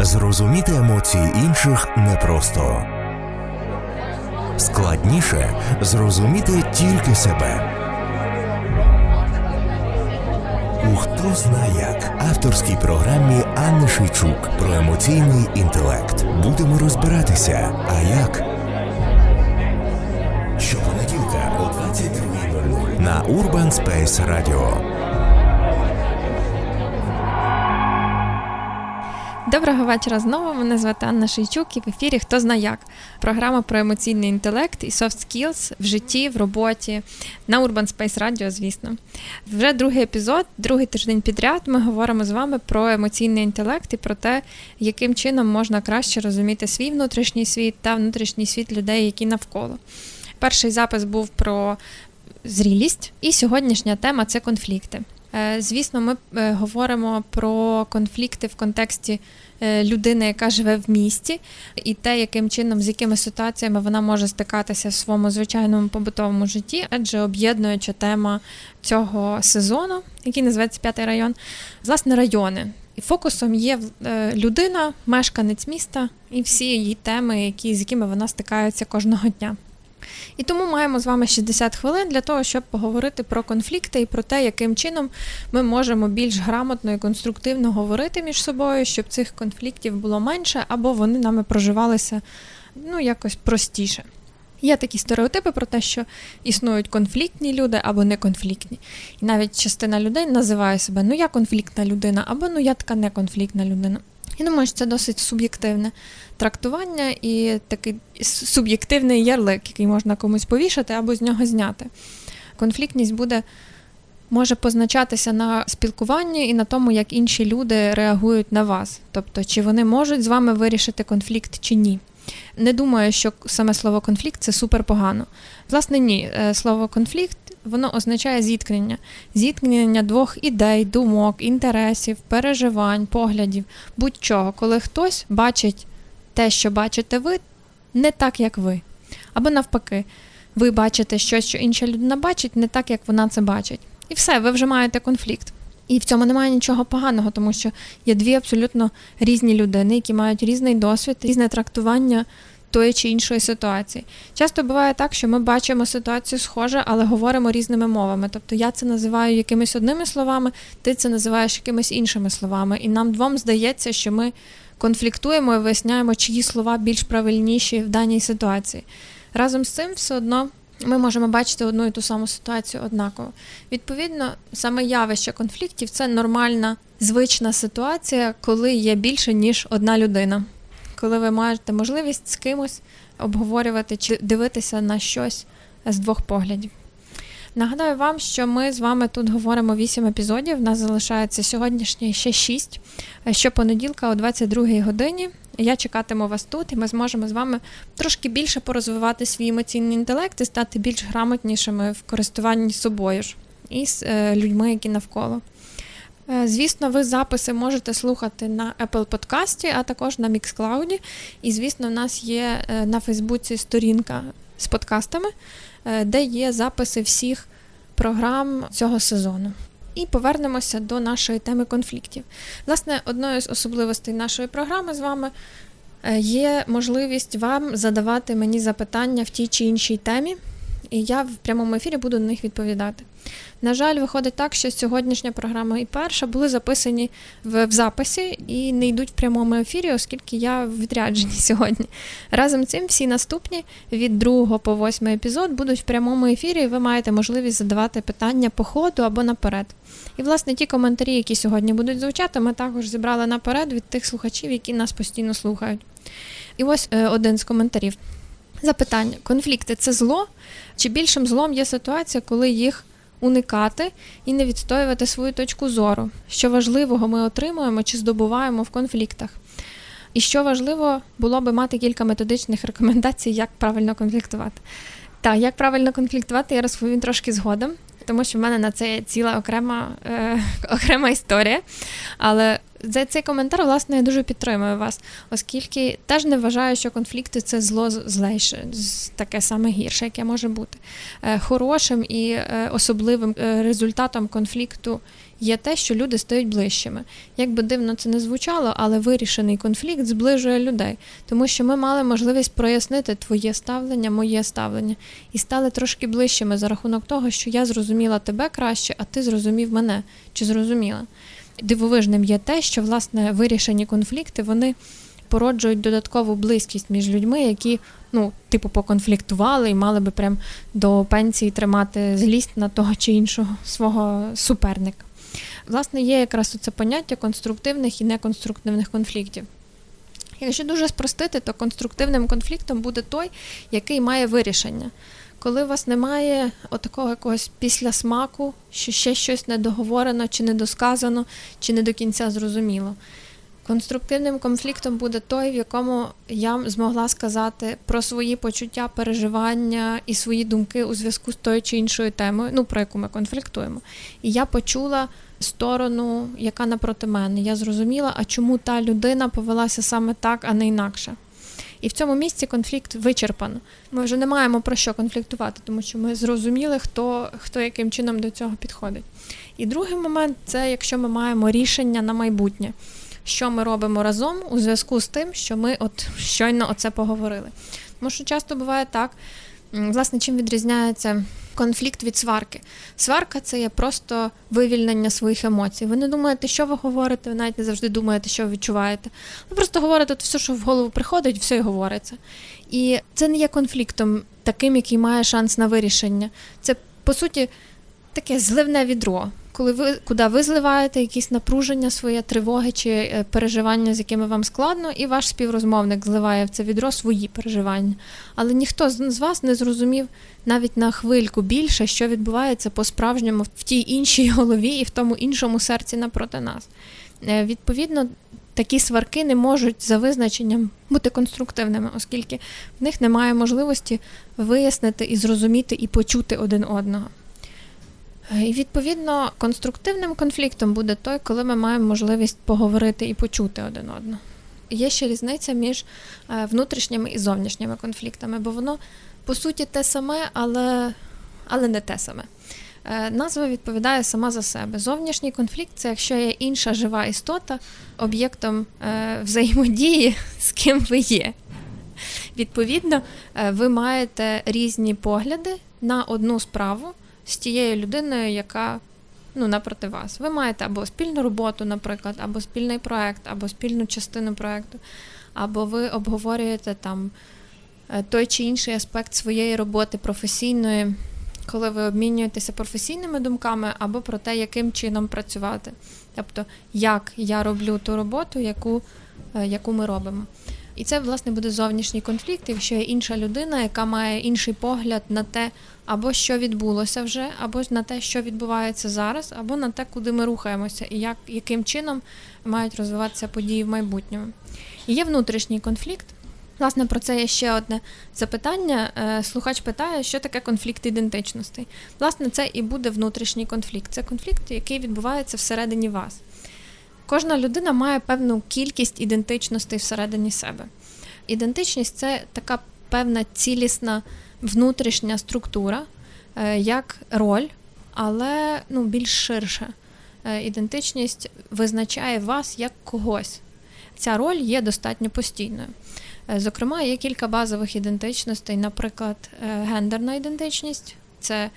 Зрозуміти емоції інших непросто. Складніше зрозуміти тільки себе. У хто зна як авторській програмі Анни Шийчук про емоційний інтелект. Будемо розбиратися. А як? Щопонеділка о 22.00 на Urban Space Radio. Доброго вечора знову. Мене звати Анна Шийчук і в ефірі Хто зна як. Програма про емоційний інтелект і soft skills в житті, в роботі на Urban Space Radio, звісно. Вже другий епізод, другий тиждень підряд. Ми говоримо з вами про емоційний інтелект і про те, яким чином можна краще розуміти свій внутрішній світ та внутрішній світ людей, які навколо. Перший запис був про зрілість, і сьогоднішня тема це конфлікти. Е, звісно, ми е, говоримо про конфлікти в контексті е, людини, яка живе в місті, і те, яким чином, з якими ситуаціями вона може стикатися в своєму звичайному побутовому житті, адже об'єднуюча тема цього сезону, який називається П'ятий район, власне, райони. І фокусом є людина, мешканець міста і всі її теми, які, з якими вона стикається кожного дня. І тому маємо з вами 60 хвилин для того, щоб поговорити про конфлікти і про те, яким чином ми можемо більш грамотно і конструктивно говорити між собою, щоб цих конфліктів було менше, або вони нами проживалися ну, якось простіше. Є такі стереотипи про те, що існують конфліктні люди або неконфліктні. І навіть частина людей називає себе ну я конфліктна людина, або ну я така неконфліктна людина. Я думаю, що це досить суб'єктивне трактування і такий суб'єктивний ярлик, який можна комусь повішати або з нього зняти. Конфліктність буде. Може позначатися на спілкуванні і на тому, як інші люди реагують на вас. Тобто, чи вони можуть з вами вирішити конфлікт чи ні. Не думаю, що саме слово конфлікт це супер погано. Власне, ні. Е, слово конфлікт воно означає зіткнення, зіткнення двох ідей, думок, інтересів, переживань, поглядів, будь-чого, коли хтось бачить те, що бачите ви, не так, як ви. Або навпаки, ви бачите щось, що інша людина бачить, не так, як вона це бачить. І все, ви вже маєте конфлікт. І в цьому немає нічого поганого, тому що є дві абсолютно різні людини, які мають різний досвід, різне трактування тої чи іншої ситуації. Часто буває так, що ми бачимо ситуацію схоже, але говоримо різними мовами. Тобто я це називаю якимись одними словами, ти це називаєш якимись іншими словами. І нам двом здається, що ми конфліктуємо і виясняємо, чиї слова більш правильніші в даній ситуації. Разом з цим все одно. Ми можемо бачити одну і ту саму ситуацію однаково. Відповідно, саме явище конфліктів це нормальна звична ситуація, коли є більше ніж одна людина коли ви маєте можливість з кимось обговорювати чи дивитися на щось з двох поглядів. Нагадаю вам, що ми з вами тут говоримо 8 епізодів. У нас залишається сьогоднішній ще 6. Щопонеділка о 22 годині. Я чекатиму вас тут, і ми зможемо з вами трошки більше порозвивати свій емоційний інтелект і стати більш грамотнішими в користуванні собою ж і з е, людьми, які навколо. Е, звісно, ви записи можете слухати на Apple Podcast, а також на Mixcloud. І, звісно, в нас є е, на Фейсбуці сторінка з подкастами, е, де є записи всіх програм цього сезону. І повернемося до нашої теми конфліктів. Власне, одною з особливостей нашої програми з вами є можливість вам задавати мені запитання в тій чи іншій темі, і я в прямому ефірі буду на них відповідати. На жаль, виходить так, що сьогоднішня програма і перша були записані в, в записі і не йдуть в прямому ефірі, оскільки я в відрядженні сьогодні. Разом цим всі наступні від 2 по 8 епізод будуть в прямому ефірі, і ви маєте можливість задавати питання по ходу або наперед. І, власне, ті коментарі, які сьогодні будуть звучати, ми також зібрали наперед від тих слухачів, які нас постійно слухають. І ось е, один з коментарів. Запитання: конфлікти це зло? Чи більшим злом є ситуація, коли їх уникати і не відстоювати свою точку зору, що важливого ми отримуємо чи здобуваємо в конфліктах. І що важливо, було би мати кілька методичних рекомендацій, як правильно конфліктувати. Так, як правильно конфліктувати, я розповім трошки згодом, тому що в мене на це є ціла окрема е, окрема історія. Але За цей коментар, власне, я дуже підтримую вас, оскільки теж не вважаю, що конфлікти це зло злейше, таке саме гірше, яке може бути. Е, хорошим і е, особливим е, результатом конфлікту є те, що люди стають ближчими. Як би дивно це не звучало, але вирішений конфлікт зближує людей, тому що ми мали можливість прояснити твоє ставлення, моє ставлення, і стали трошки ближчими за рахунок того, що я зрозуміла тебе краще, а ти зрозумів мене чи зрозуміла. Дивовижним є те, що власне вирішені конфлікти вони породжують додаткову близькість між людьми, які ну, типу, поконфліктували і мали би прям до пенсії тримати злість на того чи іншого свого суперника. Власне, є якраз це поняття конструктивних і неконструктивних конфліктів. Якщо дуже спростити, то конструктивним конфліктом буде той, який має вирішення. Коли у вас немає отакого якогось після смаку, що ще щось недоговорено, чи недосказано, чи не до кінця зрозуміло. Конструктивним конфліктом буде той, в якому я змогла сказати про свої почуття, переживання і свої думки у зв'язку з тою чи іншою темою, ну про яку ми конфліктуємо. І я почула сторону, яка напроти мене. Я зрозуміла, а чому та людина повелася саме так, а не інакше. І в цьому місці конфлікт вичерпано. Ми вже не маємо про що конфліктувати, тому що ми зрозуміли, хто хто яким чином до цього підходить. І другий момент це якщо ми маємо рішення на майбутнє, що ми робимо разом у зв'язку з тим, що ми от щойно оце поговорили. Тому що часто буває так, власне, чим відрізняється конфлікт від сварки. Сварка це є просто вивільнення своїх емоцій. Ви не думаєте, що ви говорите, ви навіть не завжди думаєте, що ви відчуваєте. Ви просто говорите все, що в голову приходить, все і говориться. І це не є конфліктом таким, який має шанс на вирішення. Це по суті таке зливне відро коли ви куди ви зливаєте якісь напруження, своє тривоги чи е, переживання, з якими вам складно, і ваш співрозмовник зливає в це відро свої переживання. Але ніхто з вас не зрозумів навіть на хвильку більше, що відбувається по-справжньому в тій іншій голові і в тому іншому серці напроти нас. Е, відповідно. Такі сварки не можуть за визначенням бути конструктивними, оскільки в них немає можливості вияснити і зрозуміти і почути один одного. І відповідно конструктивним конфліктом буде той, коли ми маємо можливість поговорити і почути один одного. Є ще різниця між е, внутрішніми і зовнішніми конфліктами, бо воно по суті те саме, але, але не те саме. Е, назва відповідає сама за себе. Зовнішній конфлікт це якщо є інша жива істота об'єктом е, взаємодії, з ким ви є. Відповідно, ви маєте різні погляди на одну справу з тією людиною, яка ну, напроти вас. Ви маєте або спільну роботу, наприклад, або спільний проект, або спільну частину проекту, або ви обговорюєте там е, той чи інший аспект своєї роботи професійної, коли ви обмінюєтеся професійними думками, або про те, яким чином працювати. Тобто, як я роблю ту роботу, яку, е, яку ми робимо. І це, власне, буде зовнішній конфлікт, якщо є інша людина, яка має інший погляд на те, або що відбулося вже, або на те, що відбувається зараз, або на те, куди ми рухаємося, і як, яким чином мають розвиватися події в майбутньому. І є внутрішній конфлікт. Власне, про це є ще одне запитання. Е, слухач питає, що таке конфлікт ідентичностей. Власне, це і буде внутрішній конфлікт. Це конфлікт, який відбувається всередині вас. Кожна людина має певну кількість ідентичностей всередині себе. Ідентичність це така певна цілісна внутрішня структура, е, як роль, але ну, більш ширше. Е, ідентичність визначає вас як когось. Ця роль є достатньо постійною. Е, зокрема, є кілька базових ідентичностей, наприклад, гендерна ідентичність це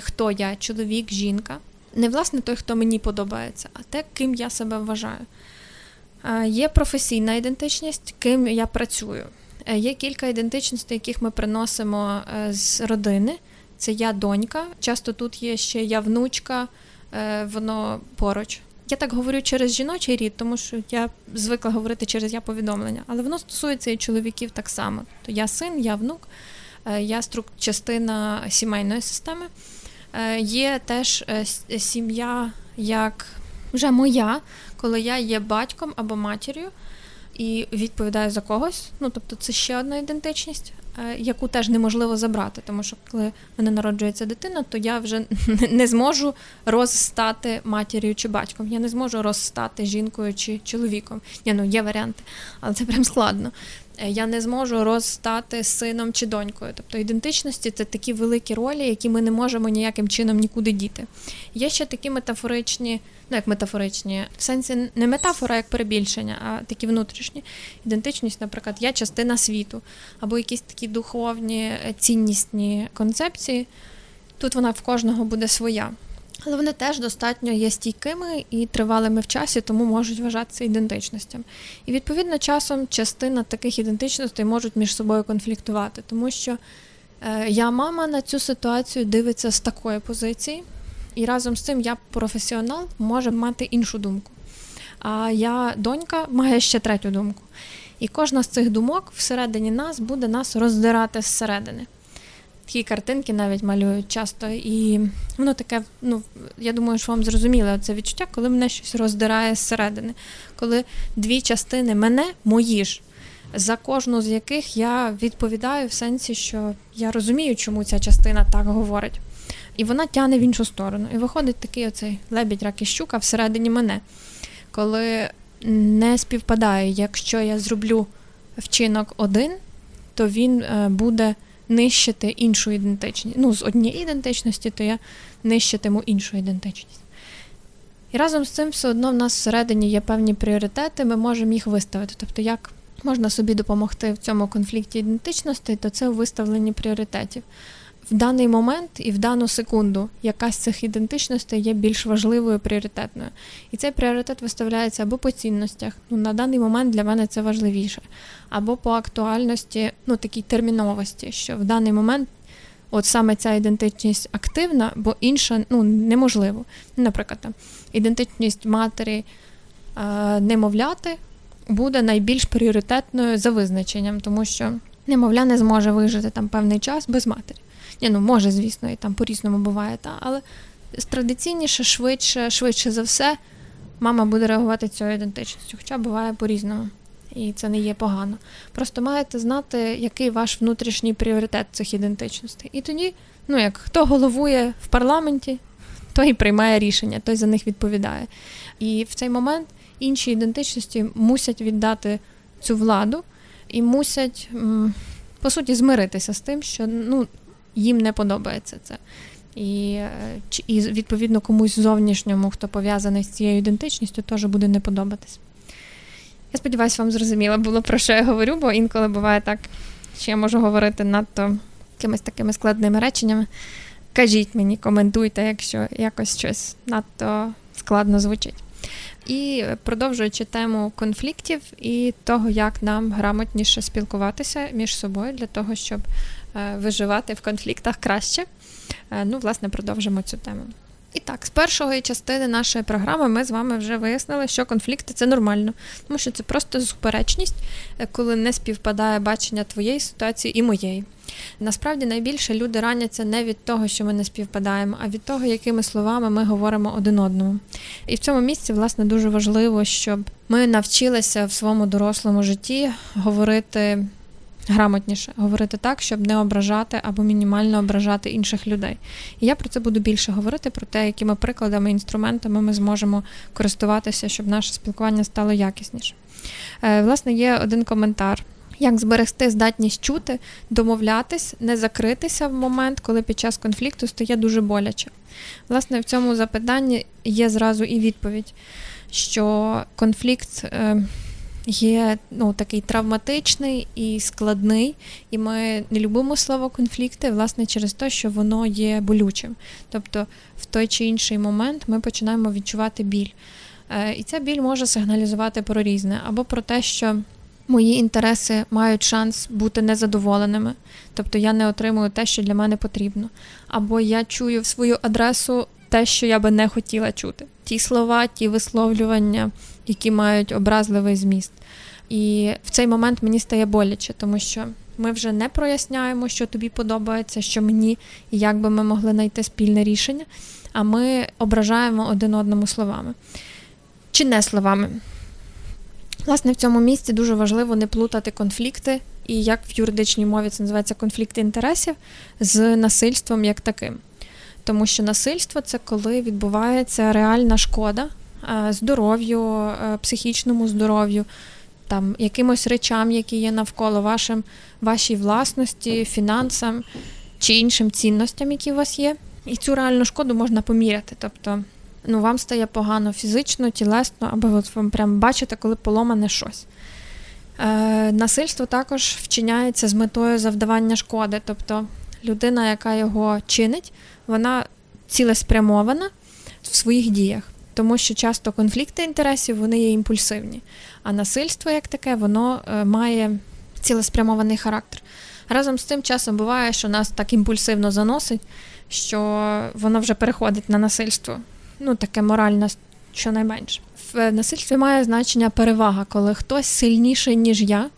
хто я, чоловік, жінка не власне той, хто мені подобається, а те, ким я себе вважаю. Є професійна ідентичність, ким я працюю. Е, є кілька ідентичностей, яких ми приносимо е, з родини. Це я донька. Часто тут є ще я внучка, е, воно поруч. Я так говорю через жіночий рід, тому що я звикла говорити через я повідомлення, але воно стосується і чоловіків так само. То я син, я внук, я струк частина сімейної системи. Е, є теж е, сім'я як вже моя, коли я є батьком або матір'ю. і відповідаю за когось. Ну тобто, це ще одна ідентичність, е, яку теж неможливо забрати, тому що коли в мене народжується дитина, то я вже не зможу розстати матір'ю чи батьком. Я не зможу розстати жінкою чи чоловіком. Ні, ну є варіанти, але це прям складно. Е, я не зможу розстати сином чи донькою. Тобто ідентичності це такі великі ролі, які ми не можемо ніяким чином нікуди діти. Є ще такі метафоричні, ну як метафоричні, в сенсі не метафора як перебільшення, а такі внутрішні. Ідентичність, наприклад, я частина світу, або якісь такі духовні, е, ціннісні концепції. Тут вона в кожного буде своя. Але вони теж достатньо є стійкими і тривалими в часі, тому можуть вважатися ідентичностями. І відповідно часом частина таких ідентичностей можуть між собою конфліктувати, тому що е, я мама на цю ситуацію дивиться з такої позиції, і разом з цим я професіонал може мати іншу думку. А я донька має ще третю думку. І кожна з цих думок всередині нас буде нас роздирати зсередини такі картинки навіть малюють часто. І воно таке, ну, я думаю, що вам зрозуміло це відчуття, коли мене щось роздирає зсередини. Коли дві частини мене мої ж, за кожну з яких я відповідаю в сенсі, що я розумію, чому ця частина так говорить. І вона тягне в іншу сторону. І виходить такий оцей лебідь, рак і щука всередині мене. Коли не співпадає, якщо я зроблю вчинок один, то він е, буде нищити іншу ідентичність. Ну, з однієї ідентичності, то я нищитиму іншу ідентичність. І разом з цим все одно в нас всередині є певні пріоритети, ми можемо їх виставити. Тобто, як можна собі допомогти в цьому конфлікті ідентичності, то це у виставленні пріоритетів в даний момент і в дану секунду якась з цих ідентичностей є більш важливою пріоритетною. І цей пріоритет виставляється або по цінностях, ну на даний момент для мене це важливіше, або по актуальності, ну такій терміновості, що в даний момент. От саме ця ідентичність активна, бо інша ну, неможливо. Наприклад, там, ідентичність матері е, немовляти буде найбільш пріоритетною за визначенням, тому що немовля не зможе вижити там певний час без матері. Ні, ну може, звісно, і там по-різному буває, та, але традиційніше, швидше, швидше за все, мама буде реагувати цією ідентичністю, хоча буває по-різному. І це не є погано. Просто маєте знати, який ваш внутрішній пріоритет цих ідентичностей. І тоді, ну як хто головує в парламенті, той і приймає рішення, той за них відповідає. І в цей момент інші ідентичності мусять віддати цю владу і мусять, по суті, змиритися з тим, що ну, їм не подобається це. І е, і відповідно комусь зовнішньому, хто пов'язаний з цією ідентичністю, теж буде не подобатись. Я сподіваюся, вам зрозуміло було, про що я говорю, бо інколи буває так, що я можу говорити надто якимись такими складними реченнями. Кажіть мені, коментуйте, якщо якось щось надто складно звучить. І продовжуючи тему конфліктів і того, як нам грамотніше спілкуватися між собою для того, щоб виживати в конфліктах краще. Е, ну, власне, продовжимо цю тему. І так, з першої частини нашої програми ми з вами вже вияснили, що конфлікти це нормально, тому що це просто суперечність, е, коли не співпадає бачення твоєї ситуації і моєї. Насправді найбільше люди раняться не від того, що ми не співпадаємо, а від того, якими словами ми говоримо один одному. І в цьому місці, власне, дуже важливо, щоб ми навчилися в своєму дорослому житті говорити грамотніше говорити так, щоб не ображати або мінімально ображати інших людей. І я про це буду більше говорити, про те, якими прикладами, інструментами ми зможемо користуватися, щоб наше спілкування стало якісніше. Е, власне, є один коментар. Як зберегти здатність чути, домовлятись, не закритися в момент, коли під час конфлікту стає дуже боляче. Власне, в цьому запитанні є зразу і відповідь, що конфлікт е, є ну, такий травматичний і складний, і ми не любимо слово конфлікти, власне, через те, що воно є болючим. Тобто, в той чи інший момент ми починаємо відчувати біль. Е, і ця біль може сигналізувати про різне, або про те, що мої інтереси мають шанс бути незадоволеними, тобто я не отримую те, що для мене потрібно, або я чую в свою адресу те, що я би не хотіла чути. Ті слова, ті висловлювання, які мають образливий зміст. І в цей момент мені стає боляче, тому що ми вже не проясняємо, що тобі подобається, що мені, і як би ми могли знайти спільне рішення, а ми ображаємо один одному словами. Чи не словами? Власне, в цьому місці дуже важливо не плутати конфлікти, і як в юридичній мові це називається конфлікти інтересів з насильством як таким. Тому що насильство це коли відбувається реальна шкода здоров'ю, е, психічному здоров'ю, там якимось речам, які є навколо вашим, вашій власності, фінансам чи іншим цінностям, які у вас є. І цю реальну шкоду можна поміряти. Тобто, ну вам стає погано фізично, тілесно, або от вам прям бачите, коли поломане щось. Е, Насильство також вчиняється з метою завдавання шкоди. Тобто людина, яка його чинить, вона цілеспрямована в своїх діях. Тому що часто конфлікти інтересів вони є імпульсивні, а насильство як таке, воно е, має цілеспрямований характер. Разом з тим часом буває, що нас так імпульсивно заносить, що воно вже переходить на насильство. Ну, таке моральне, щонайменше. В насильстві має значення перевага, коли хтось сильніший, ніж я,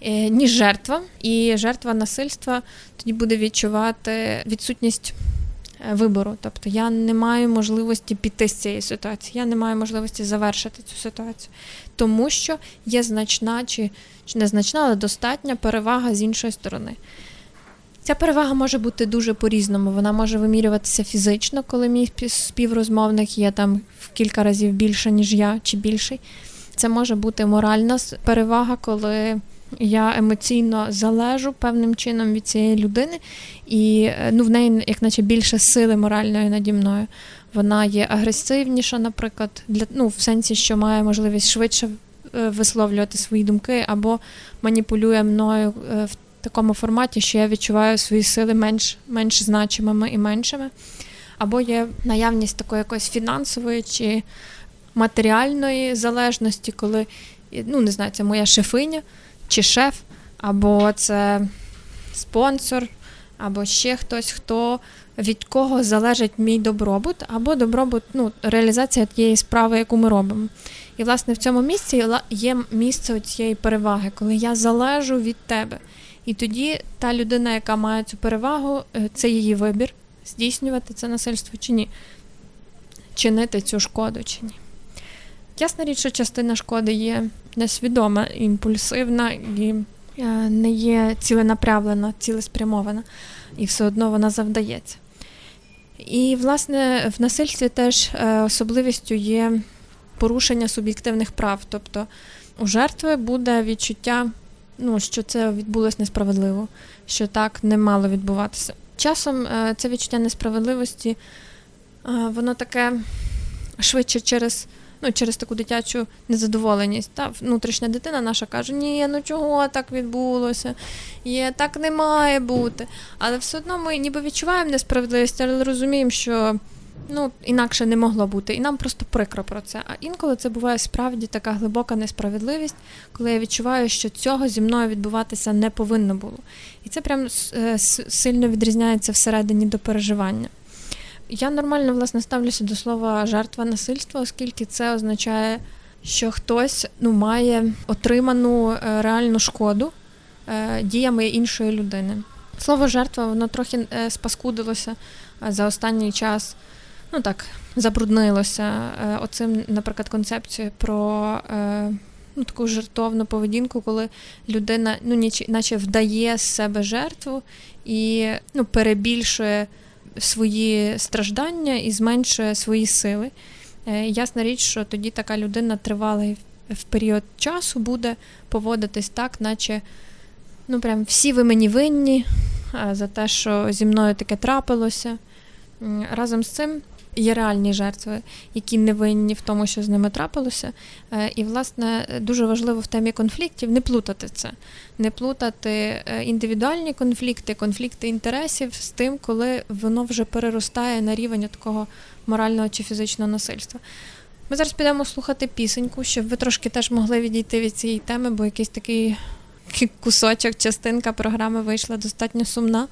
е, ніж жертва, і жертва насильства тоді буде відчувати відсутність вибору. Тобто я не маю можливості піти з цієї ситуації, я не маю можливості завершити цю ситуацію, тому що є значна чи, чи незначна, але достатня перевага з іншої сторони. Ця перевага може бути дуже по-різному. Вона може вимірюватися фізично, коли мій співрозмовник є там в кілька разів більше, ніж я, чи більший. Це може бути моральна перевага, коли я емоційно залежу певним чином від цієї людини, і е, ну, в неї, як наче більше сили моральної наді мною. Вона є агресивніша, наприклад, для ну, в сенсі, що має можливість швидше е, висловлювати свої думки, або маніпулює мною е, в такому форматі, що я відчуваю свої сили менш менш значимими і меншими. Або є наявність такої якоїсь фінансової чи матеріальної залежності, коли ну, не знаю, це моя шефиня чи шеф, або це спонсор, або ще хтось, хто від кого залежить мій добробут, або добробут, ну, реалізація тієї справи, яку ми робимо. І, власне, в цьому місці є місце цієї переваги, коли я залежу від тебе. І тоді та людина, яка має цю перевагу, е, це її вибір здійснювати це насильство чи ні, чинити цю шкоду чи ні. Ясна річ, що частина шкоди є несвідома, імпульсивна і е, не є ціленаправлена, цілеспрямована, і все одно вона завдається. І, власне, в насильстві теж е, особливістю є порушення суб'єктивних прав. Тобто у жертви буде відчуття ну, що це відбулось несправедливо, що так не мало відбуватися. Часом е, це відчуття несправедливості, воно таке швидше через ну, через таку дитячу незадоволеність. Та Внутрішня дитина наша каже, ні, ну чого так відбулося, є, так не має бути. Але все одно ми ніби відчуваємо несправедливість, але розуміємо, що ну, інакше не могло бути. І нам просто прикро про це. А інколи це буває справді така глибока несправедливість, коли я відчуваю, що цього зі мною відбуватися не повинно було. І це прям е, сильно відрізняється всередині до переживання. Я нормально власне ставлюся до слова жертва насильства, оскільки це означає, що хтось ну, має отриману е, реальну шкоду е, діями іншої людини. Слово жертва воно трохи спаскудилося за останній час ну так, забруднилося е, оцим, наприклад, концепцією про е, ну, таку жертовну поведінку, коли людина ну, наче вдає з себе жертву і ну, перебільшує свої страждання і зменшує свої сили. Е, ясна річ, що тоді така людина тривалий в період часу буде поводитись так, наче ну прям всі ви мені винні за те, що зі мною таке трапилося. Разом з цим є реальні жертви, які не винні в тому, що з ними трапилося. Е, і, власне, дуже важливо в темі конфліктів не плутати це, не плутати е, індивідуальні конфлікти, конфлікти інтересів з тим, коли воно вже переростає на рівень такого морального чи фізичного насильства. Ми зараз підемо слухати пісеньку, щоб ви трошки теж могли відійти від цієї теми, бо якийсь такий кусочок, частинка програми вийшла достатньо сумна.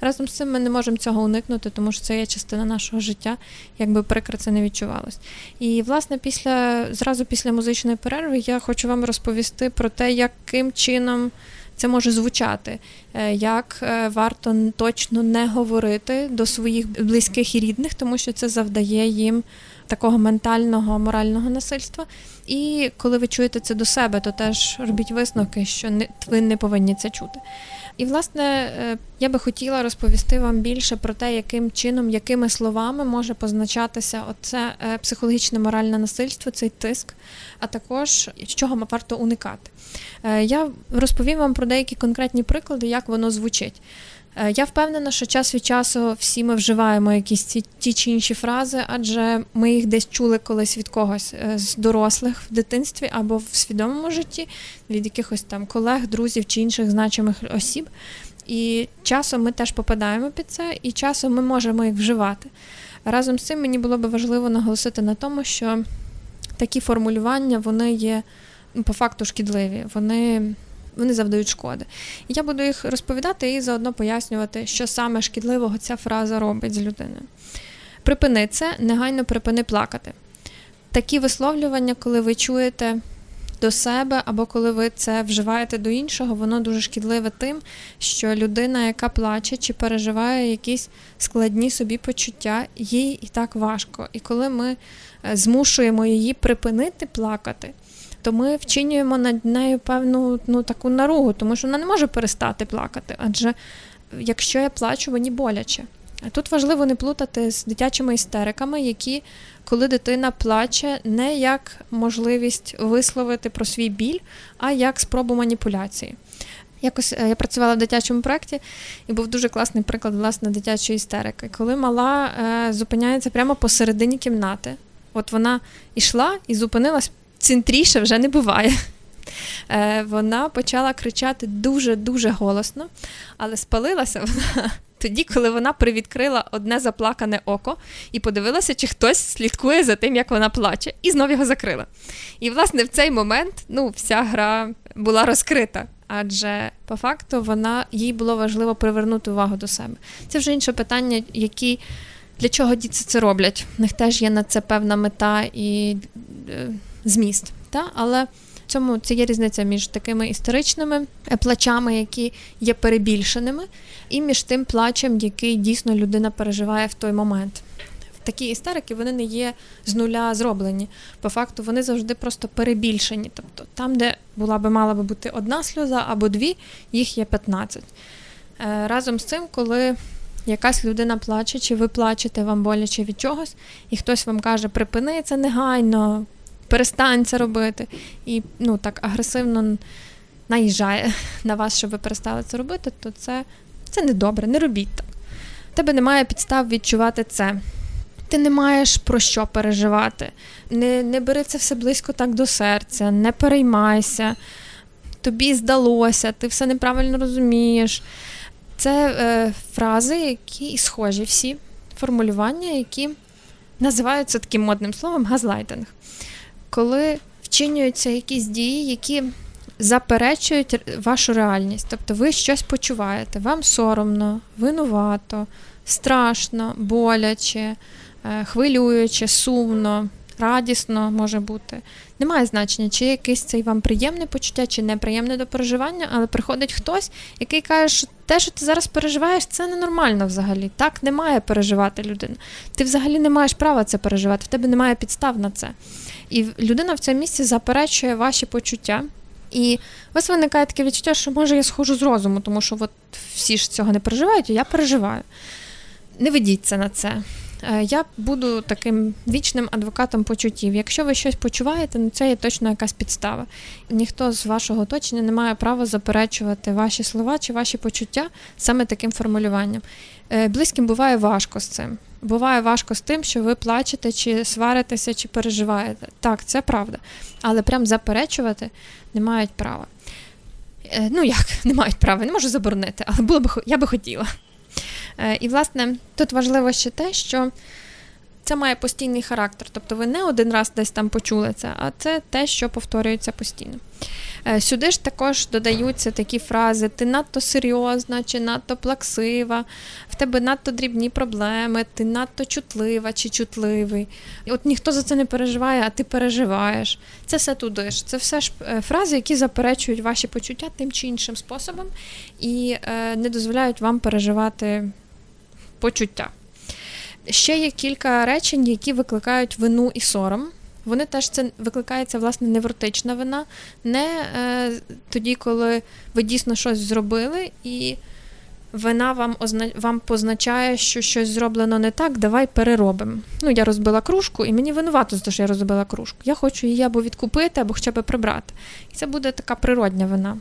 Разом з цим ми не можемо цього уникнути, тому що це є частина нашого життя, якби прикро це не відчувалось. І, власне, після зразу після музичної перерви я хочу вам розповісти про те, яким чином. Це може звучати, е, як е, варто точно не говорити до своїх близьких і рідних, тому що це завдає їм такого ментального, морального насильства. І коли ви чуєте це до себе, то теж робіть висновки, що не ви не повинні це чути. І, власне, е, я би хотіла розповісти вам більше про те, яким чином, якими словами може позначатися оце е, психологічне моральне насильство, цей тиск, а також з чого варто уникати. Е, я розповім вам про деякі конкретні приклади, як воно звучить. Е, я впевнена, що час від часу всі ми вживаємо якісь ці ті чи інші фрази, адже ми їх десь чули колись від когось е, з дорослих в дитинстві або в свідомому житті, від якихось там колег, друзів чи інших значимих осіб. І часом ми теж попадаємо під це, і часом ми можемо їх вживати. Разом з цим мені було би важливо наголосити на тому, що такі формулювання вони є ну, по факту шкідливі. Вони вони завдають шкоди. І я буду їх розповідати і заодно пояснювати, що саме шкідливого ця фраза робить з людиною. Припини це, негайно припини плакати. Такі висловлювання, коли ви чуєте до себе, або коли ви це вживаєте до іншого, воно дуже шкідливе тим, що людина, яка плаче чи переживає якісь складні собі почуття, їй і так важко. І коли ми е, змушуємо її припинити плакати, то ми вчинюємо над нею певну ну, таку наругу, тому що вона не може перестати плакати. Адже якщо я плачу, мені боляче. Тут важливо не плутати з дитячими істериками, які, коли дитина плаче, не як можливість висловити про свій біль, а як спробу маніпуляції. Якось е, я працювала в дитячому проєкті, і був дуже класний приклад власне дитячої істерики, коли мала е, зупиняється прямо посередині кімнати. От вона йшла і зупинилась центріше вже не буває. Е, Вона почала кричати дуже-дуже голосно, але спалилася вона тоді, коли вона привідкрила одне заплакане око і подивилася, чи хтось слідкує за тим, як вона плаче, і знов його закрила. І, власне, в цей момент ну, вся гра була розкрита. Адже по факту вона їй було важливо привернути увагу до себе. Це вже інше питання, які для чого діти це роблять. У них теж є на це певна мета і е, зміст. Та? Але в цьому це є різниця між такими історичними е, плачами, які є перебільшеними, і між тим плачем, який дійсно людина переживає в той момент. Такі істерики вони не є з нуля зроблені. По факту вони завжди просто перебільшені. Тобто там, де була би мала би бути одна сльоза або дві, їх є 15. Е, разом з цим, коли якась людина плаче, чи ви плачете вам боляче від чогось, і хтось вам каже, припини це негайно, перестань це робити. І ну, так агресивно наїжджає на вас, щоб ви перестали це робити, то це це недобре, не робіть так. У тебе немає підстав відчувати це. Ти не маєш про що переживати. Не не бери це все близько так до серця, не переймайся, тобі здалося, ти все неправильно розумієш. Це е, фрази, які схожі всі формулювання, які називаються таким модним словом газлайтинг коли вчинюються якісь дії, які заперечують вашу реальність. Тобто ви щось почуваєте, вам соромно, винувато, страшно, боляче, е, хвилююче, сумно. Радісно може бути. Немає значення, чи якесь це вам приємне почуття, чи неприємне до переживання, але приходить хтось, який каже, що те, що ти зараз переживаєш, це ненормально взагалі. Так не має переживати людина. Ти взагалі не маєш права це переживати, в тебе немає підстав на це. І людина в цьому місці заперечує ваші почуття. І у вас виникає таке відчуття, що може я схожу з розуму, тому що от всі ж цього не переживають, а я переживаю. Не ведіться на це. Е, я буду таким вічним адвокатом почуттів. Якщо ви щось почуваєте, ну це є точно якась підстава. Ніхто з вашого оточення не має права заперечувати ваші слова чи ваші почуття саме таким формулюванням. Е, близьким буває важко з цим. Буває важко з тим, що ви плачете, чи сваритеся, чи переживаєте. Так, це правда. Але прям заперечувати не мають права. Е, ну як, не мають права, не можу заборонити, але було б я би хотіла. Е, і, власне, тут важливо ще те, що це має постійний характер. Тобто ви не один раз десь там почули це, а це те, що повторюється постійно. Е, сюди ж також додаються такі фрази: ти надто серйозна чи надто плаксива, в тебе надто дрібні проблеми, ти надто чутлива чи чутливий. І От ніхто за це не переживає, а ти переживаєш. Це все туди ж. Це все ж е, фрази, які заперечують ваші почуття тим чи іншим способом і е, не дозволяють вам переживати почуття. Ще є кілька речень, які викликають вину і сором. Вони теж це викликається власне невротична вина, не е, тоді, коли ви дійсно щось зробили, і вина вам озна... вам позначає, що щось зроблено не так, давай переробимо. Ну, я розбила кружку, і мені винувато за те, що я розбила кружку. Я хочу її або відкупити, або хоча б прибрати. І це буде така природня вина.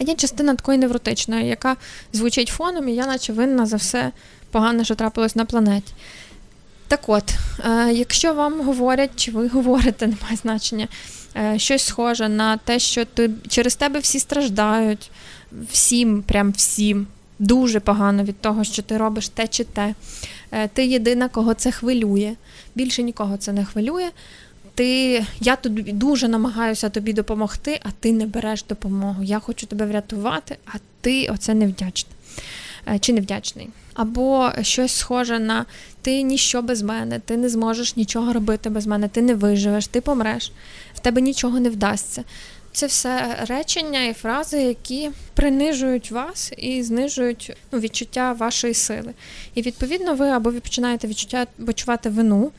А є частина такої невротичної, яка звучить фоном, і я наче винна за все погане, що трапилось на планеті. Так от, е, якщо вам говорять, чи ви говорите, немає значення, е, щось схоже на те, що ти через тебе всі страждають, всім, прям всім, дуже погано від того, що ти робиш те чи те. Е, ти єдина, кого це хвилює. Більше нікого це не хвилює. Ти, Я тобі дуже намагаюся тобі допомогти, а ти не береш допомогу. Я хочу тебе врятувати, а ти оце невдячна. Чи невдячний або щось схоже на ти ніщо без мене, ти не зможеш нічого робити без мене, ти не виживеш, ти помреш, в тебе нічого не вдасться. Це все речення і фрази, які принижують вас і знижують ну, відчуття вашої сили. І відповідно ви або ви починаєте відчуття почувати вину.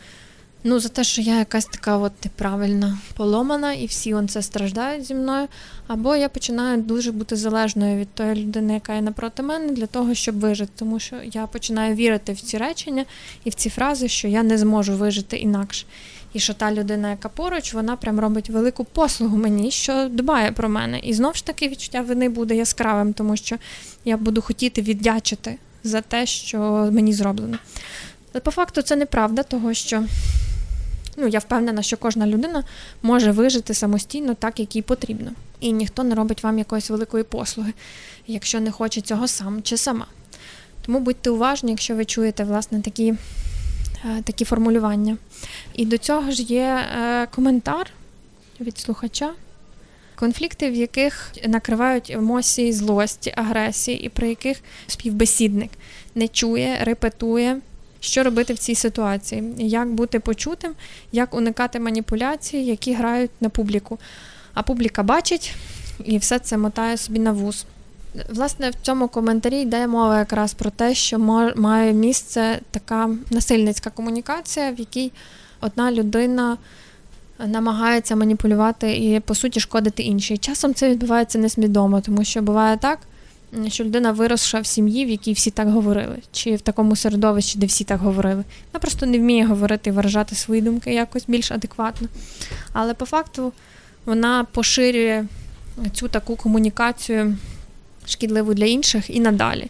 Ну, за те, що я якась така от неправильна поломана, і всі он це страждають зі мною. Або я починаю дуже бути залежною від тої людини, яка є напроти мене, для того, щоб вижити. Тому що я починаю вірити в ці речення і в ці фрази, що я не зможу вижити інакше. І що та людина, яка поруч, вона прям робить велику послугу мені, що дбає про мене. І знову ж таки відчуття вини буде яскравим, тому що я буду хотіти віддячити за те, що мені зроблено. Але по факту це неправда, того що ну, я впевнена, що кожна людина може вижити самостійно так, як їй потрібно. І ніхто не робить вам якоїсь великої послуги, якщо не хоче цього сам чи сама. Тому будьте уважні, якщо ви чуєте власне такі е, такі формулювання. І до цього ж є е, коментар від слухача. Конфлікти, в яких накривають емоції злості, агресії, і при яких співбесідник не чує, репетує, що робити в цій ситуації, як бути почутим, як уникати маніпуляцій, які грають на публіку. А публіка бачить і все це мотає собі на вуз. Власне, в цьому коментарі йде мова якраз про те, що має місце така насильницька комунікація, в якій одна людина намагається маніпулювати і, по суті, шкодити іншій. Часом це відбувається несвідомо, тому що буває так, що людина виросла в сім'ї, в якій всі так говорили, чи в такому середовищі, де всі так говорили. Вона просто не вміє говорити і виражати свої думки якось більш адекватно. Але по факту вона поширює цю таку комунікацію шкідливу для інших і надалі.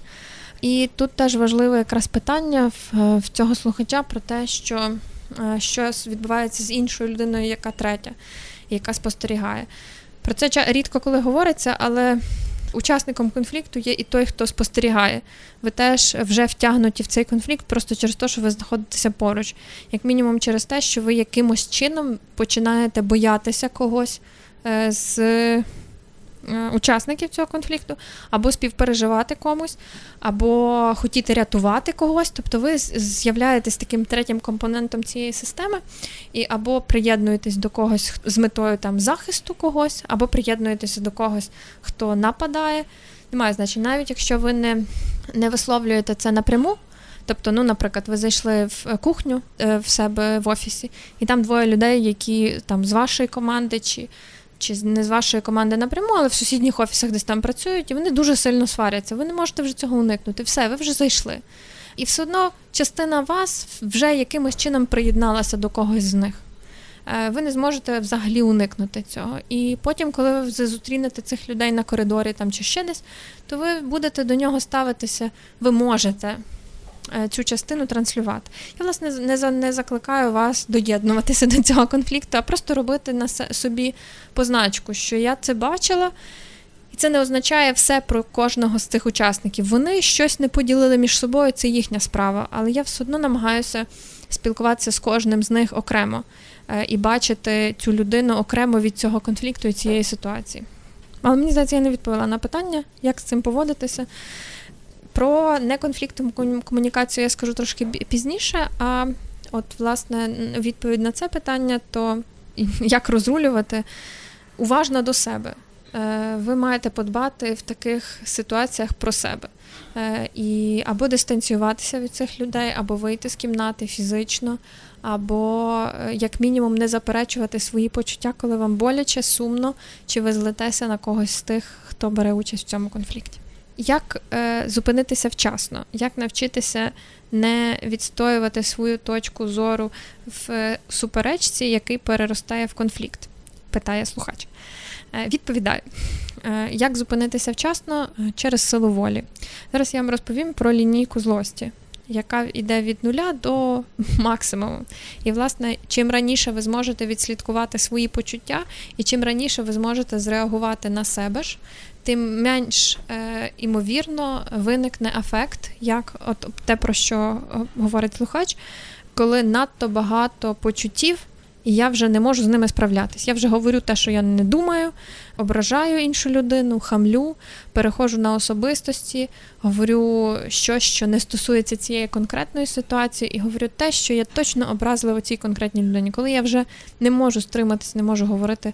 І тут теж важливе якраз питання в, в цього слухача про те, що е, щось відбувається з іншою людиною, яка третя, яка спостерігає. Про це рідко коли говориться, але Учасником конфлікту є і той, хто спостерігає. Ви теж вже втягнуті в цей конфлікт просто через те, що ви знаходитеся поруч, як мінімум через те, що ви якимось чином починаєте боятися когось е, з учасників цього конфлікту, або співпереживати комусь, або хотіти рятувати когось. Тобто ви з'являєтесь таким третім компонентом цієї системи, і або приєднуєтесь до когось з метою там захисту когось, або приєднуєтеся до когось, хто нападає. Немає значення, навіть якщо ви не, не висловлюєте це напряму. Тобто, ну, наприклад, ви зайшли в кухню е, в себе в офісі, і там двоє людей, які там з вашої команди чи чи не з вашої команди напряму, але в сусідніх офісах десь там працюють, і вони дуже сильно сваряться. Ви не можете вже цього уникнути. Все, ви вже зайшли. І все одно частина вас вже якимось чином приєдналася до когось з них. Е, ви не зможете взагалі уникнути цього. І потім, коли ви зустрінете цих людей на коридорі там чи ще десь, то ви будете до нього ставитися, ви можете цю частину транслювати. Я, власне, не не закликаю вас доєднуватися до цього конфлікту, а просто робити на собі позначку, що я це бачила. Це не означає все про кожного з цих учасників. Вони щось не поділили між собою, це їхня справа. Але я все одно намагаюся спілкуватися з кожним з них окремо е, і бачити цю людину окремо від цього конфлікту і цієї ситуації. Але мені здається, я не відповіла на питання, як з цим поводитися. Про неконфліктну комунікацію я скажу трошки пізніше. А от, власне, відповідь на це питання, то як розрулювати уважно до себе. е, ви маєте подбати в таких ситуаціях про себе. Е, і або дистанціюватися від цих людей, або вийти з кімнати фізично, або е, як мінімум не заперечувати свої почуття, коли вам боляче, сумно, чи ви злетеся на когось з тих, хто бере участь в цьому конфлікті. Як е, зупинитися вчасно, як навчитися не відстоювати свою точку зору в е, суперечці, який переростає в конфлікт? Питає слухач. Е, відповідаю, е, як зупинитися вчасно через силу волі. Зараз я вам розповім про лінійку злості яка йде від нуля до максимуму. І, власне, чим раніше ви зможете відслідкувати свої почуття, і чим раніше ви зможете зреагувати на себе ж, тим менш е, імовірно виникне ефект, як от те, про що говорить слухач, коли надто багато почуттів і я вже не можу з ними справлятись. Я вже говорю те, що я не думаю, ображаю іншу людину, хамлю, переходжу на особистості, говорю щось, що не стосується цієї конкретної ситуації, і говорю те, що я точно образлива цій конкретній людині. Коли я вже не можу стриматись, не можу говорити,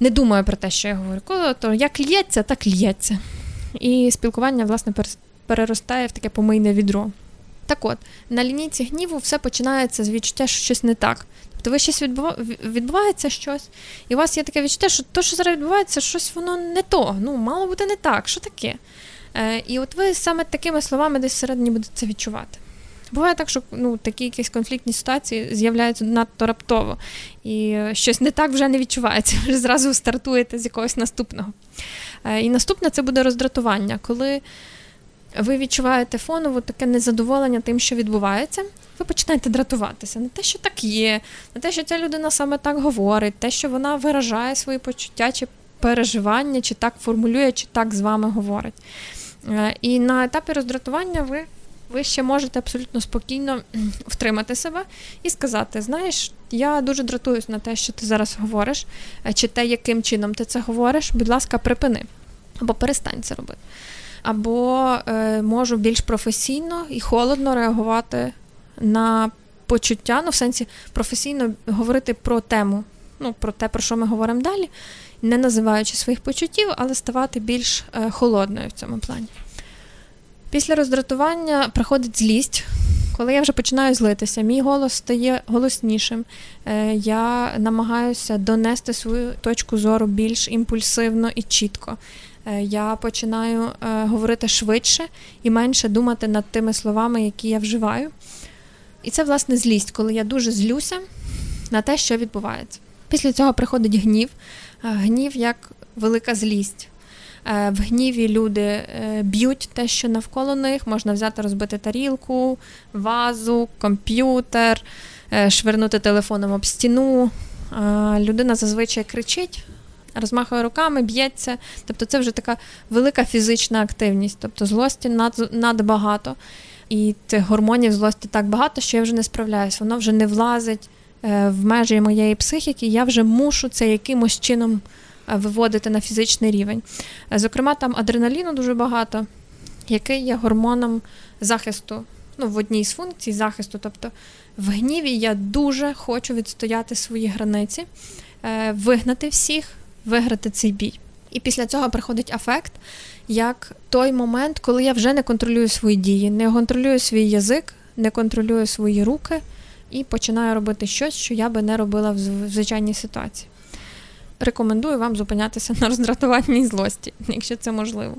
не думаю про те, що я говорю. Коли то як лється, так лється. І спілкування, власне, переростає в таке помийне відро. Так от, на лінійці гніву все починається з відчуття, що щось не так. Тобто ви щось відбува... відбувається щось, і у вас є таке відчуття, що то, що зараз відбувається, щось воно не то. Ну, мало бути не так, що таке? Е, І от ви саме такими словами десь всередині будете це відчувати. Буває так, що ну, такі якісь конфліктні ситуації з'являються надто раптово, і щось не так вже не відчувається. Ви зразу стартуєте з якогось наступного. Е, І наступне це буде роздратування, коли ви відчуваєте фоново таке незадоволення тим, що відбувається ви починаєте дратуватися на те, що так є, на те, що ця людина саме так говорить, те, що вона виражає свої почуття чи переживання, чи так формулює, чи так з вами говорить. Е, і на етапі роздратування ви. Ви ще можете абсолютно спокійно втримати себе і сказати: знаєш, я дуже дратуюсь на те, що ти зараз говориш, е, чи те, яким чином ти це говориш, будь ласка, припини або перестань це робити. Або е, можу більш професійно і холодно реагувати на почуття, ну в сенсі професійно говорити про тему, ну про те, про що ми говоримо далі, не називаючи своїх почуттів, але ставати більш е, холодною в цьому плані. Після роздратування приходить злість. Коли я вже починаю злитися, мій голос стає голоснішим. Е, я намагаюся донести свою точку зору більш імпульсивно і чітко. Е, я починаю говорити швидше і менше думати над тими словами, які я вживаю. І це, власне, злість, коли я дуже злюся на те, що відбувається. Після цього приходить гнів. Е, гнів як велика злість. Е, в гніві люди е, б'ють те, що навколо них, можна взяти, розбити тарілку, вазу, комп'ютер, швирнути телефоном об стіну. Людина зазвичай кричить, розмахує руками, б'ється. Тобто це вже така велика фізична активність, тобто злості надбагато. І цих гормонів злості так багато, що я вже не справляюсь. Воно вже не влазить е, в межі моєї психіки. Я вже мушу це якимось чином е, виводити на фізичний рівень. Е, зокрема, там адреналіну дуже багато, який є гормоном захисту. Ну, в одній з функцій захисту. Тобто в гніві я дуже хочу відстояти свої границі, вигнати всіх, виграти цей бій. І після цього приходить афект, як той момент, коли я вже не контролюю свої дії, не контролюю свій язик, не контролюю свої руки і починаю робити щось, що я би не робила в звичайній ситуації. Рекомендую вам зупинятися на роздратуванні злості, якщо це можливо.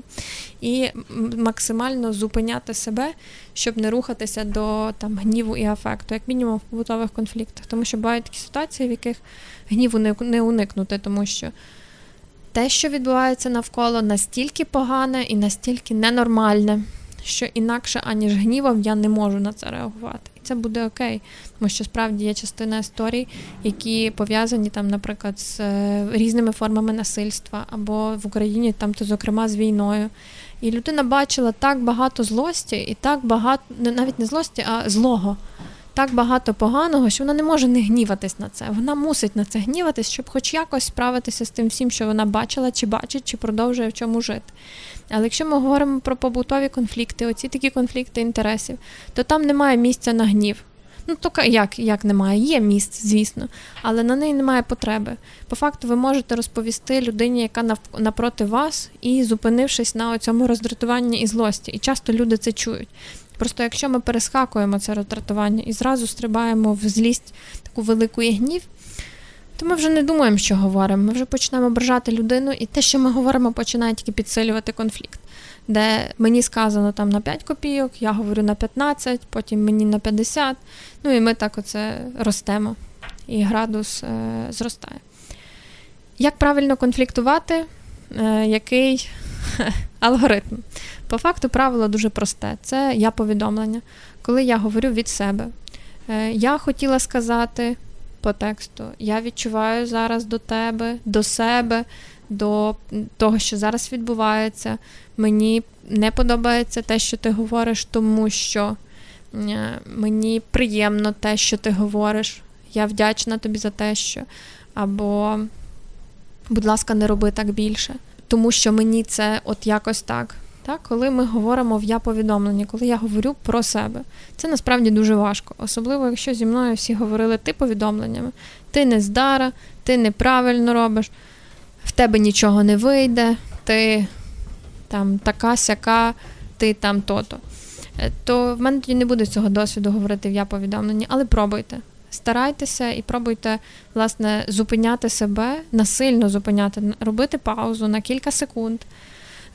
І максимально зупиняти себе, щоб не рухатися до там, гніву і афекту, як мінімум в побутових конфліктах. Тому що бувають такі ситуації, в яких гніву не уникнути, тому що те, що відбувається навколо, настільки погане і настільки ненормальне, що інакше, аніж гнівом, я не можу на це реагувати. І це буде окей, тому що справді є частина історій, які пов'язані там, наприклад, з е, різними формами насильства, або в Україні, там, то, зокрема, з війною. І людина бачила так багато злості, і так багато, навіть не злості, а злого так багато поганого, що вона не може не гніватись на це. Вона мусить на це гніватись, щоб хоч якось справитися з тим всім, що вона бачила, чи бачить, чи продовжує в чому жити. Але якщо ми говоримо про побутові конфлікти, оці такі конфлікти інтересів, то там немає місця на гнів. Ну, то як як немає? Є місце, звісно, але на неї немає потреби. По факту, ви можете розповісти людині, яка напроти вас, і зупинившись на цьому роздратуванні і злості. І часто люди це чують. Просто якщо ми перескакуємо це роздратування і зразу стрибаємо в злість таку велику і гнів, то ми вже не думаємо, що говоримо. Ми вже почнемо ображати людину, і те, що ми говоримо, починає тільки підсилювати конфлікт. Де мені сказано там на 5 копійок, я говорю на 15, потім мені на 50. Ну і ми так оце ростемо, і градус е, зростає. Як правильно конфліктувати? Е, який алгоритм? По факту, правило дуже просте: це я повідомлення. Коли я говорю від себе, е, я хотіла сказати по тексту, я відчуваю зараз до тебе, до себе, до того, що зараз відбувається. Мені не подобається те, що ти говориш, тому що е, мені приємно те, що ти говориш. Я вдячна тобі за те, що. Або, будь ласка, не роби так більше, тому що мені це от якось так. Так, Коли ми говоримо в я-повідомленні, коли я говорю про себе, це насправді дуже важко. Особливо, якщо зі мною всі говорили ти повідомленнями, ти не здара, ти неправильно робиш, в тебе нічого не вийде, ти там така сяка, ти там то-то. Е, то в мене тоді не буде цього досвіду говорити в я-повідомленні, але пробуйте. Старайтеся і пробуйте, власне, зупиняти себе, насильно зупиняти, робити паузу на кілька секунд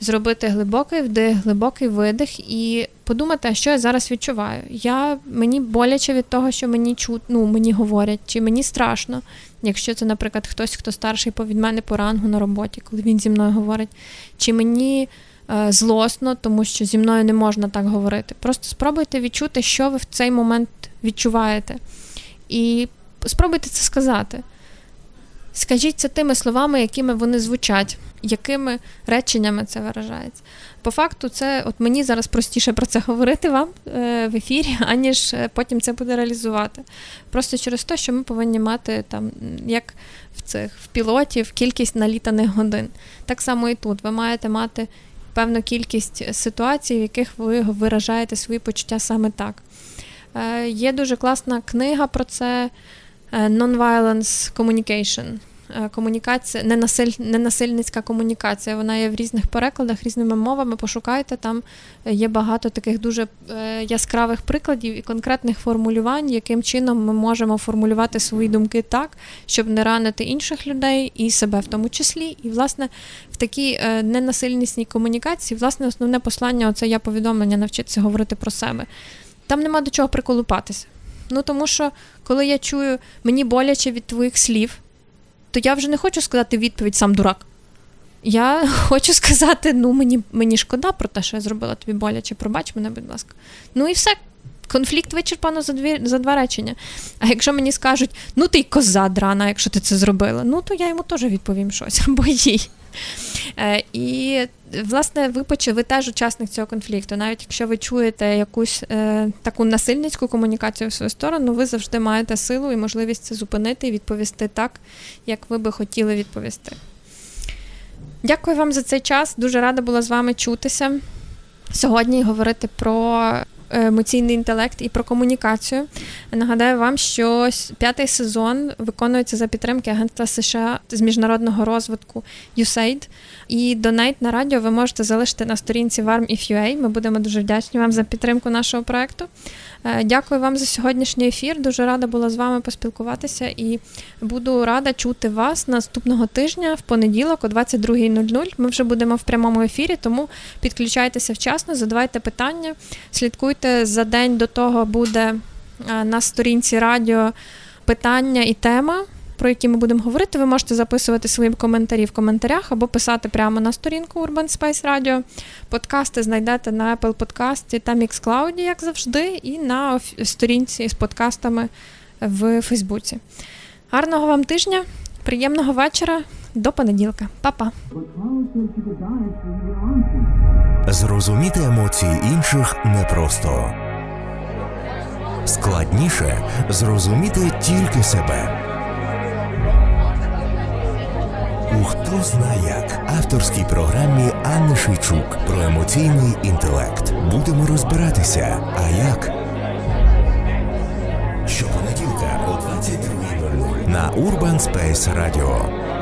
зробити глибокий вдих, глибокий видих і подумати, що я зараз відчуваю. Я Мені боляче від того, що мені чут, ну, мені говорять, чи мені страшно, якщо це, наприклад, хтось, хто старший від мене по рангу на роботі, коли він зі мною говорить, чи мені. Е, злосно, тому що зі мною не можна так говорити. Просто спробуйте відчути, що ви в цей момент відчуваєте. І спробуйте це сказати. Скажіть це тими словами, якими вони звучать, якими реченнями це виражається. По факту, це от мені зараз простіше про це говорити вам е, в ефірі, аніж е, потім це буде реалізувати. Просто через те, що ми повинні мати там, як в цих в пілотів, кількість налітаних годин. Так само і тут. Ви маєте мати певну кількість ситуацій, в яких ви виражаєте свої почуття саме так. Е, Є дуже класна книга про це. Е, non-violence communication. Е, комунікація, ненасиль, ненасильницька комунікація. Вона є в різних перекладах, різними мовами. Пошукайте, там є багато таких дуже яскравих прикладів і конкретних формулювань, яким чином ми можемо формулювати свої думки так, щоб не ранити інших людей і себе в тому числі. І, власне, в такій ненасильнісній комунікації, власне, основне послання це я повідомлення навчитися говорити про себе. Там нема до чого приколупатися. Ну тому що, коли я чую, мені боляче від твоїх слів, то я вже не хочу сказати відповідь сам дурак. Я хочу сказати: ну, мені мені шкода про те, що я зробила тобі боляче, пробач мене, будь ласка. Ну і все. Конфлікт вичерпано за дві за два речення. А якщо мені скажуть, ну ти й коза драна, якщо ти це зробила, ну то я йому теж відповім щось або їй. Е, І, власне, ви ви теж учасник цього конфлікту. Навіть якщо ви чуєте якусь е, таку насильницьку комунікацію в свою сторону, ви завжди маєте силу і можливість це зупинити і відповісти так, як ви би хотіли відповісти. Дякую вам за цей час. Дуже рада була з вами чутися сьогодні і говорити про емоційний інтелект і про комунікацію. Нагадаю вам, що п'ятий сезон виконується за підтримки Агентства США з міжнародного розвитку USAID. І донейт на радіо ви можете залишити на сторінці WarmIF.ua. Ми будемо дуже вдячні вам за підтримку нашого проекту. Е, дякую вам за сьогоднішній ефір. Дуже рада була з вами поспілкуватися і буду рада чути вас наступного тижня в понеділок о 22.00. Ми вже будемо в прямому ефірі, тому підключайтеся вчасно, задавайте питання, слідкуйте за день до того буде е, на сторінці радіо питання і тема про які ми будемо говорити, ви можете записувати свої коментарі в коментарях або писати прямо на сторінку Urban Space Radio. Подкасти знайдете на Apple Podcast та Mixcloud, як завжди, і на сторінці з подкастами в Фейсбуці. Гарного вам тижня, приємного вечора, до понеділка. Па-па! Зрозуміти емоції інших непросто. Складніше зрозуміти тільки себе. У хто зна як авторській програмі Анни Шийчук про емоційний інтелект. Будемо розбиратися. А як? Щопонеділка о 22.00 на Urban Space Radio.